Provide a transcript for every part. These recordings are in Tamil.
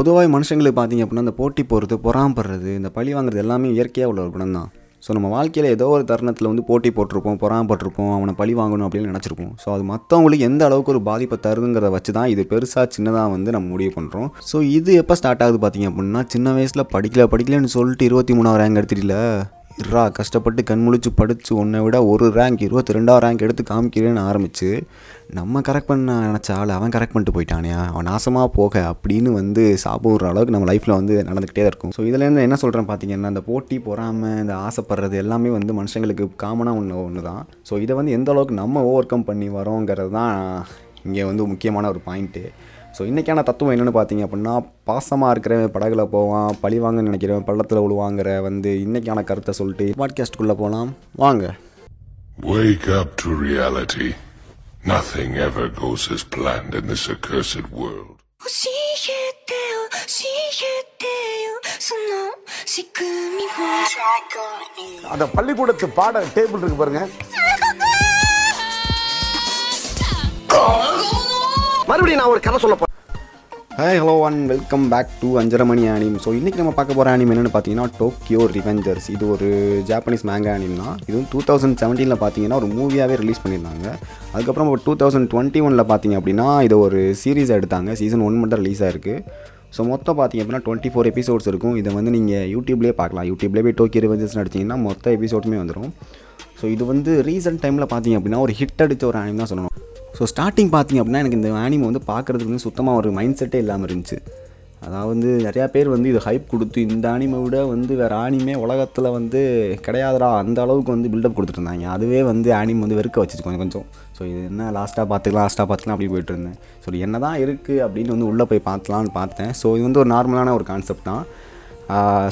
பொதுவாக மனுஷங்களுக்கு பார்த்தீங்க அப்படின்னா இந்த போட்டி போகிறது பொறாமப்படுறது இந்த பழி வாங்குறது எல்லாமே இயற்கையாக உள்ள ஒரு குணம் தான் ஸோ நம்ம வாழ்க்கையில் ஏதோ ஒரு தருணத்தில் வந்து போட்டி போட்டிருப்போம் பொறாமப்பட்டிருப்போம் அவனை பழி வாங்கணும் அப்படின்னு நினச்சிருப்போம். ஸோ அது மற்றவங்களுக்கு எந்த அளவுக்கு ஒரு பாதிப்பை தருதுங்கிறத வச்சு தான் இது பெருசாக சின்னதாக வந்து நம்ம முடிவு பண்ணுறோம் ஸோ இது எப்போ ஸ்டார்ட் ஆகுது பார்த்தீங்க அப்படின்னா சின்ன வயசில் படிக்கல படிக்கலன்னு சொல்லிட்டு இருபத்தி மூணாவது ரேங்க் எடுத்துட்டில ரா கஷ்டப்பட்டு கண் முழிச்சு படித்து உன்னை விட ஒரு ரேங்க் இருபத்தி ரெண்டாவது ரேங்க் எடுத்து காமிக்கிறேன்னு ஆரம்பித்து நம்ம கரெக்ட் பண்ண நினச்ச ஆள் அவன் கரெக்ட் பண்ணிட்டு போயிட்டானே அவன் நாசமாக போக அப்படின்னு வந்து சாப்பிட்ற அளவுக்கு நம்ம லைஃப்பில் வந்து நடந்துக்கிட்டே தான் இருக்கும். ஸோ இதுலேருந்து என்ன சொல்கிறேன் பார்த்தீங்கன்னா இந்த போட்டி பொறாமல் இந்த ஆசைப்படுறது எல்லாமே வந்து மனுஷங்களுக்கு காமனாக ஒன்று ஒன்று தான் ஸோ இதை வந்து எந்த அளவுக்கு நம்ம ஓவர் கம் பண்ணி வரோங்கிறது தான் இங்கே வந்து முக்கியமான ஒரு பாயிண்ட்டு ஸோ இன்றைக்கான தத்துவம் என்னென்னு பார்த்தீங்க அப்படின்னா பாசமாக இருக்கிறவன் படகுல போவான் பழி வாங்க நினைக்கிறவன் பள்ளத்தில் விழுவாங்கிற வந்து இன்றைக்கான கருத்தை சொல்லிட்டு பாட்காஸ்ட்டுக்குள்ளே போகலாம் வாங்க Wake up to reality. Nothing ever goes as planned in this accursed world. 教えてよ教えてよその仕組みを அந்த பள்ளிக்கூடத்து பாட டேபிள் இருக்கு பாருங்க மறுபடியும் நான் ஒரு கதை சொல்ல போகிறேன் hi hello and welcome back to Anjarai Mani anime so இன்றைக்கி நம்ம பார்க்க போகிற ஆனிம் என்னென்னு பார்த்தீங்கன்னா டோக்கியோ ரிவெஞ்சர்ஸ் இது ஒரு ஜாப்பனீஸ் மேங்கா ஆனிம் தான். இதுவும் டூ தௌசண்ட் செவன்டீனில் பார்த்தீங்கன்னா ஒரு மூவியாகவே ரிலீஸ் பண்ணியிருந்தாங்க. அதுக்கப்புறம் டூ தௌசண்ட் டுவெண்ட்டி ஒனில் பார்த்தீங்க அப்படின்னா இது ஒரு சீரீஸ் எடுத்தாங்க. சீசன் ஒன் மட்டும் ரிலீஸ் ஆயிருக்கு. ஸோ மொத்தம் பார்த்தீங்க அப்படின்னா டுவெண்ட்டி ஃபோர் எபிசோட்ஸ் இருக்கும். இதை வந்து நீங்கள் யூடியூப்லேயே பார்க்கலாம். யூடியூப்லேயே போய் டோக்கியோ ரிவெஞ்சர்ஸ் நடிச்சிங்கன்னா மொத்த எபிசோடுமே வந்துடும் ஸோ இது வந்து ரீசெண்ட் டைமில் பார்த்தீங்க அப்படின்னா ஒரு ஹிட் அடித்த ஒரு ஆனிம் தான் சொல்லணும். ஸோ ஸ்டார்டிங் பார்த்தீங்க அப்படின்னா எனக்கு இந்த ஆனிமை வந்து பார்க்குறதுக்கு வந்து சுத்தமாக ஒரு மைண்ட் செட்டே இல்லாமல் இருந்துச்சு. அதாவது நிறையா பேர் வந்து இது ஹைப் கொடுத்து இந்த ஆனிமை விட வந்து வேறு ஆனிமே உலகத்தில் வந்து கிடையாதுடா அந்த அளவுக்கு வந்து பில்டப் கொடுத்துருந்தாங்க அதுவே வந்து ஆனிம் வந்து வெறுக்க வச்சுச்சு கொஞ்சம் கொஞ்சம். ஸோ இது என்ன லாஸ்ட்டாக பார்த்துக்கலாம் லாஸ்ட்டாக பார்த்துக்கலாம் அப்படி போயிட்டு இருந்தேன். ஸோ என்ன தான் இருக்குது அப்படின்னு வந்து உள்ளே போய் பார்த்தலான்னு பார்த்தேன். ஸோ இது வந்து ஒரு நார்மலான ஒரு கான்செப்ட் தான்.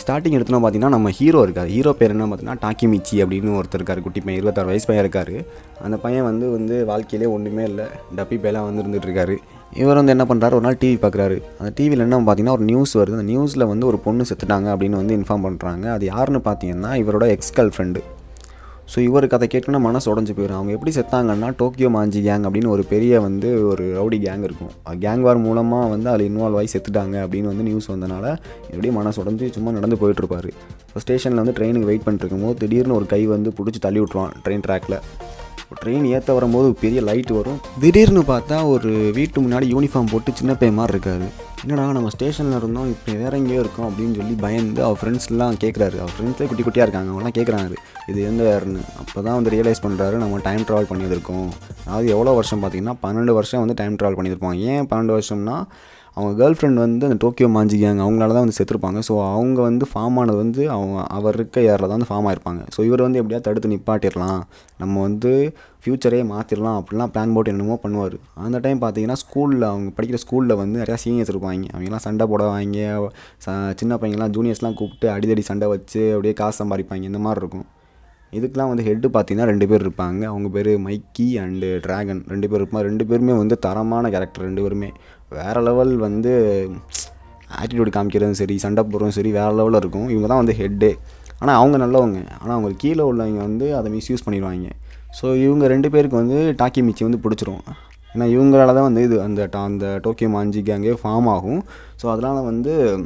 ஸ்டார்டிங் எடுத்தோம்னா பார்த்தீங்கன்னா நம்ம ஹீரோ இருக்கார். ஹீரோ பேர் என்ன பார்த்தீங்கன்னா டாக்கிமிச்சி அப்படின்னு ஒருத்தர் இருக்கார். குட்டி பையன் இருபத்தாறு வயசு பையன் இருக்கார். அந்த பையன் வந்து வந்து வாழ்க்கையிலே ஒன்றுமே இல்லை. டப்பி பேலாம் வந்து இருந்துகிட்ருக்காரு இவர் வந்து என்ன பண்ணுறாரு ஒரு நாள் டிவி பார்க்குறாரு அந்த டிவியில் என்ன பார்த்தீங்கன்னா ஒரு நியூஸ் வருது. அந்த நியூஸில் வந்து ஒரு பொண்ணு செத்துட்டாங்க அப்படின்னு வந்து இன்ஃபார்ம் பண்ணுறாங்க அது யாருன்னு பார்த்தீங்கன்னா இவரோட எக்ஸ் கேர்ள் ஃப்ரெண்டு ஸோ இவருக்கு அதை கேட்கணும் மனசு உடஞ்சி போயிடும் அவங்க எப்படி செத்தாங்கன்னா டோக்கியோ மாஞ்சி கேங் அப்படின்னு ஒரு பெரிய வந்து ஒரு ரவுடி கேங் இருக்கும். கேங் வார் மூலமாக வந்து அதில் இன்வால்வ் ஆகி செத்துட்டாங்க அப்படின்னு வந்து நியூஸ் வந்தனால எப்படியும் மனசு உடஞ்சி சும்மா நடந்து போயிட்டுருப்பார் இப்போ ஸ்டேஷனில் வந்து ட்ரெயினுக்கு வெயிட் பண்ணிட்டு போது திடீர்னு ஒரு கை வந்து பிடிச்சி தள்ளி விட்ருவான் ட்ரெயின் ட்ராக்கில் ட்ரெயின் ஏற்ற வரும்போது ஒரு பெரிய லைட் வரும். திடீர்னு பார்த்தா ஒரு வீட்டு முன்னாடி யூனிஃபார்ம் போட்டு சின்ன பையன் மாதிரி இருக்காரு. என்னடா நம்ம ஸ்டேஷனில் இருந்தோம் இப்போ வேற எங்கேயோ இருக்கோம் அப்படின்னு சொல்லி பயந்து அவர் ஃப்ரெண்ட்ஸ்லாம் கேட்குறாரு அவர் ஃப்ரெண்ட்ஸே குட்டி குட்டியாக இருக்காங்க அவங்களாம் கேட்குறாரு இது எந்த வேறுன்னு. அப்போ தான் வந்து ரியலைஸ் பண்ணுறாரு நம்ம டைம் ட்ராவல் பண்ணியிருக்கோம். அதாவது எவ்வளோ வருஷம் பார்த்தீங்கன்னா பன்னெண்டு வருஷம் வந்து டைம் ட்ராவல் பண்ணியிருப்பாங்க. ஏன் பன்னெண்டு வருஷம்னா அவங்க கேர்ள் ஃப்ரெண்ட் வந்து அந்த டோக்கியோ மாஞ்சிக்காங்க அவங்களால தான் வந்து செத்துருப்பாங்க. ஸோ அவங்க வந்து ஃபார்ம் ஆனது வந்து அவங்க அவர் இருக்க ஏரில் தான் வந்து ஃபார்ம் ஆயிருப்பாங்க. ஸோ இவர் வந்து எப்படியா தடுத்து நிப்பாட்டிடலாம். நம்ம வந்து ஃப்யூச்சரே மாற்றிடலாம் அப்படிலாம் பிளான் போட்டு என்னமோ பண்ணுவார். அந்த டைம் பார்த்தீங்கன்னா ஸ்கூலில் அவங்க படிக்கிற ஸ்கூலில் வந்து நிறையா சீனியர்ஸ் இருப்பாங்க. அவங்கெல்லாம் சண்டை போடுவாங்க. ச சின்ன பையன்லாம் ஜூனியர்ஸ்லாம் கூப்பிட்டு அடிதடி சண்டை வச்சு அப்படியே காசு சம்பாதிப்பாங்க. இந்த மாதிரி இருக்கும். இதுக்கெலாம் வந்து ஹெட்டு பார்த்தீங்கன்னா ரெண்டு பேர் இருப்பாங்க. அவங்க பேர் மைக்கி அண்டு ட்ராகன் ரெண்டு பேர் இருப்பாங்க. ரெண்டு பேருமே வந்து தரமான கேரக்டர் ரெண்டு பேருமே. வேறு லெவல் வந்து ஆட்டிடியூட் காமிக்கிறதும் சரி சண்டை போடுறதும் சரி வேறு லெவலில் இருக்கும். இவங்க தான் வந்து ஹெட்டு ஆனால் அவங்க நல்லவங்க. ஆனால் அவங்களுக்கு கீழே உள்ளவங்க வந்து அதை மிஸ்யூஸ் பண்ணிடுவாங்க. ஸோ இவங்க ரெண்டு பேருக்கு வந்து டாக்கி மிச்சி வந்து பிடிச்சிரும். ஏன்னா இவங்களால தான் வந்து இது அந்த டா- அந்த டோக்கியோ மாஞ்சி கேங்கே ஃபார்ம் ஆகும். ஸோ அதனால் வந்து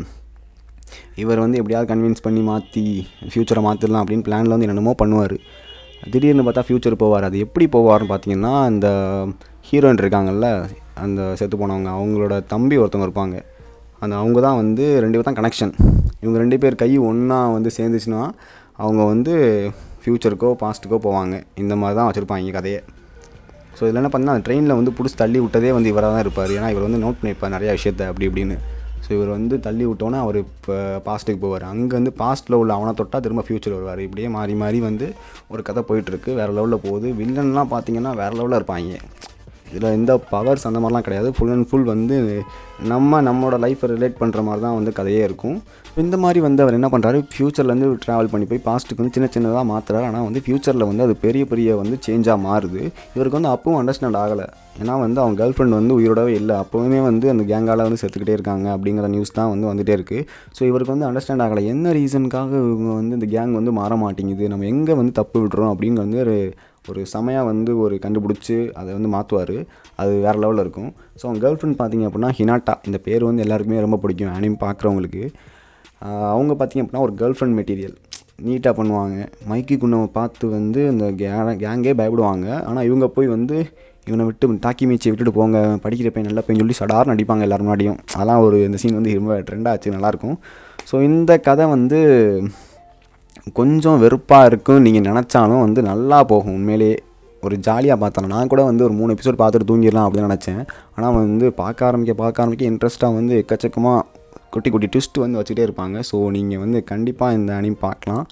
இவர் வந்து எப்படியாவது கன்வின்ஸ் பண்ணி மாற்றி ஃப்யூச்சரை மாற்றிடலாம் அப்படின்னு பிளானில் வந்து என்னென்னமோ பண்ணுவார். திடீர்னு பார்த்தா ஃப்யூச்சர் போவார். அது எப்படி போவார்னு பார்த்தீங்கன்னா அந்த ஹீரோயின் இருக்காங்கல்ல அந்த செத்து போனவங்க அவங்களோட தம்பி ஒருத்தவங்க இருப்பாங்க. அந்த அவங்க தான் வந்து ரெண்டு பேர் தான் கனெக்ஷன் இவங்க ரெண்டு பேர் கை ஒன்றா வந்து சேர்ந்துச்சுன்னா அவங்க வந்து ஃப்யூச்சருக்கோ பாஸ்ட்டுக்கோ போவாங்க. இந்த மாதிரி தான் வச்சுருப்பாங்க கதையை. ஸோ இதில் என்ன பண்ணால் அந்த ட்ரெயினில் வந்து பிடிச்சி தள்ளி விட்டதே வந்து இவராக தான் இருப்பார். ஏன்னா இவர் வந்து நோட் பண்ணியிருப்பார் நிறையா விஷயத்த அப்படி இப்படின்னு. ஸோ இவர் வந்து தள்ளி விட்டோன்னே அவர் இப்போ பாஸ்ட்டுக்கு போவார். அங்கே வந்து பாஸ்ட்டில் உள்ள அவனை தொட்டால் திரும்ப ஃப்யூச்சர் வருவார். இப்படியே மாறி மாறி வந்து ஒரு கதை போயிட்டுருக்கு. வேறு லெவலில் போகுது. வில்லன்லாம் பார்த்தீங்கன்னா வேறு லெவலில் இருப்பாங்க. இதில் எந்த பவர்ஸ் அந்த மாதிரிலாம் கிடையாது. ஃபுல் அண்ட் ஃபுல் வந்து நம்ம நம்மளோட லைஃப்பை ரிலேட் பண்ணுற மாதிரி தான் வந்து கதையே இருக்கும். இந்த மாதிரி வந்து அவர் என்ன பண்ணுறாரு ஃப்யூச்சர்லேருந்து ட்ராவல் பண்ணி போய் பாஸ்ட்டுக்கு வந்து சின்ன சின்னதாக மாற்றுறாரு ஆனால் வந்து ஃப்யூச்சரில் வந்து அது பெரிய பெரிய வந்து சேஞ்சாக மாறுது. இவருக்கு வந்து அப்பவும் அண்டர்ஸ்டாண்ட் ஆகலை. ஏன்னா வந்து அவங்க கேர்ள் ஃப்ரெண்ட் வந்து உயிரோடவே இல்லை. அப்போவுமே வந்து அந்த கேங்கால் வந்து செத்துக்கிட்டே இருக்காங்க அப்படிங்கிற நியூஸ் தான் வந்து வந்துகிட்டே இருக்குது ஸோ இவருக்கு வந்து அண்டர்ஸ்டாண்ட் ஆகலை. என்ன ரீசனுக்காக இவங்க வந்து இந்த கேங் வந்து மாற மாட்டேங்குது? நம்ம எங்கே வந்து தப்பு விடுறோம் அப்படிங்கிற வந்து ஒரு செமையாக வந்து ஒரு கண்டுபிடிச்சி அதை வந்து மாற்றுவார் அது வேறு லெவலில் இருக்கும். ஸோ அவங்க கேர்ள் ஃப்ரெண்ட் பார்த்திங்க அப்படின்னா ஹினாட்டா. இந்த பேர் வந்து எல்லாருக்குமே ரொம்ப பிடிக்கும். அனிம் பார்க்குறவங்களுக்கு அவங்க பார்த்தீங்க அப்படின்னா ஒரு கேர்ள் ஃப்ரெண்ட் மெட்டீரியல் நீட்டாக பண்ணுவாங்க. மைக்கி குண்ணவை பார்த்து வந்து இந்த கேங்கே பயப்படுவாங்க. ஆனால் இவங்க போய் வந்து இவனை விட்டு தாக்கி மீச்சி விட்டுட்டு போங்க. படிக்கிற பையன் நல்லா பையன் சொல்லி சடார்னு அடிப்பாங்க எல்லோரும் முன்னாடியும். அதெல்லாம் ஒரு இந்த சீன் வந்து ரொம்ப ட்ரெண்டாச்சு நல்லாயிருக்கும் ஸோ இந்த கதை வந்து கொஞ்சம் வெறுப்பாக இருக்கும் நீங்கள் நினச்சாலும் வந்து நல்லா போகும். உண்மையிலேயே ஒரு ஜாலியாக பார்த்தேன். நான் கூட வந்து ஒரு மூணு எபிசோட் பார்த்துட்டு தூங்கிடலாம் அப்படின்னு நினச்சேன். ஆனால் வந்து பார்க்க ஆரம்பிக்க பார்க்க ஆரம்பிக்க இன்ட்ரெஸ்ட்டாக வந்து எக்கச்சக்கமாக குட்டி குட்டி ட்விஸ்ட் வந்து வச்சுட்டே இருப்பாங்க. ஸோ நீங்கள் வந்து கண்டிப்பாக இந்த அணி பார்க்கலாம்.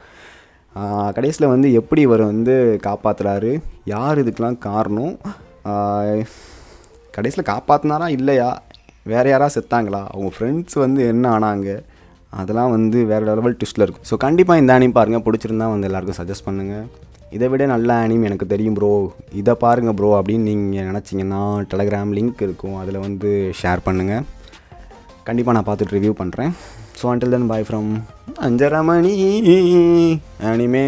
கடைசியில் வந்து எப்படி இவர் வந்து காப்பாற்றுறாரு யார் இதுக்கெலாம் காரணம்? கடைசியில் காப்பாற்றினாரா இல்லையா? வேறு யாராவது செத்தாங்களா? அவங்க ஃப்ரெண்ட்ஸ் வந்து என்ன ஆனாங்க? அதெல்லாம் வந்து வேறு லெவல் ட்விஸ்ட்டில் இருக்கும். ஸோ கண்டிப்பாக இந்த அனிம் பாருங்கள் பிடிச்சிருந்தா வந்து எல்லாருக்கும் சஜஸ்ட் பண்ணுங்கள் இதை விட நல்ல அனிம் எனக்கு தெரியும் ப்ரோ இதை பாருங்கள் ப்ரோ அப்படின்னு நீங்கள் நினச்சிங்கன்னா டெலகிராம் லிங்க் இருக்கும். அதில் வந்து ஷேர் பண்ணுங்கள் கண்டிப்பாக நான் பார்த்துட்டு ரிவ்யூ பண்ணுறேன் so until then bye from Anjaramani anime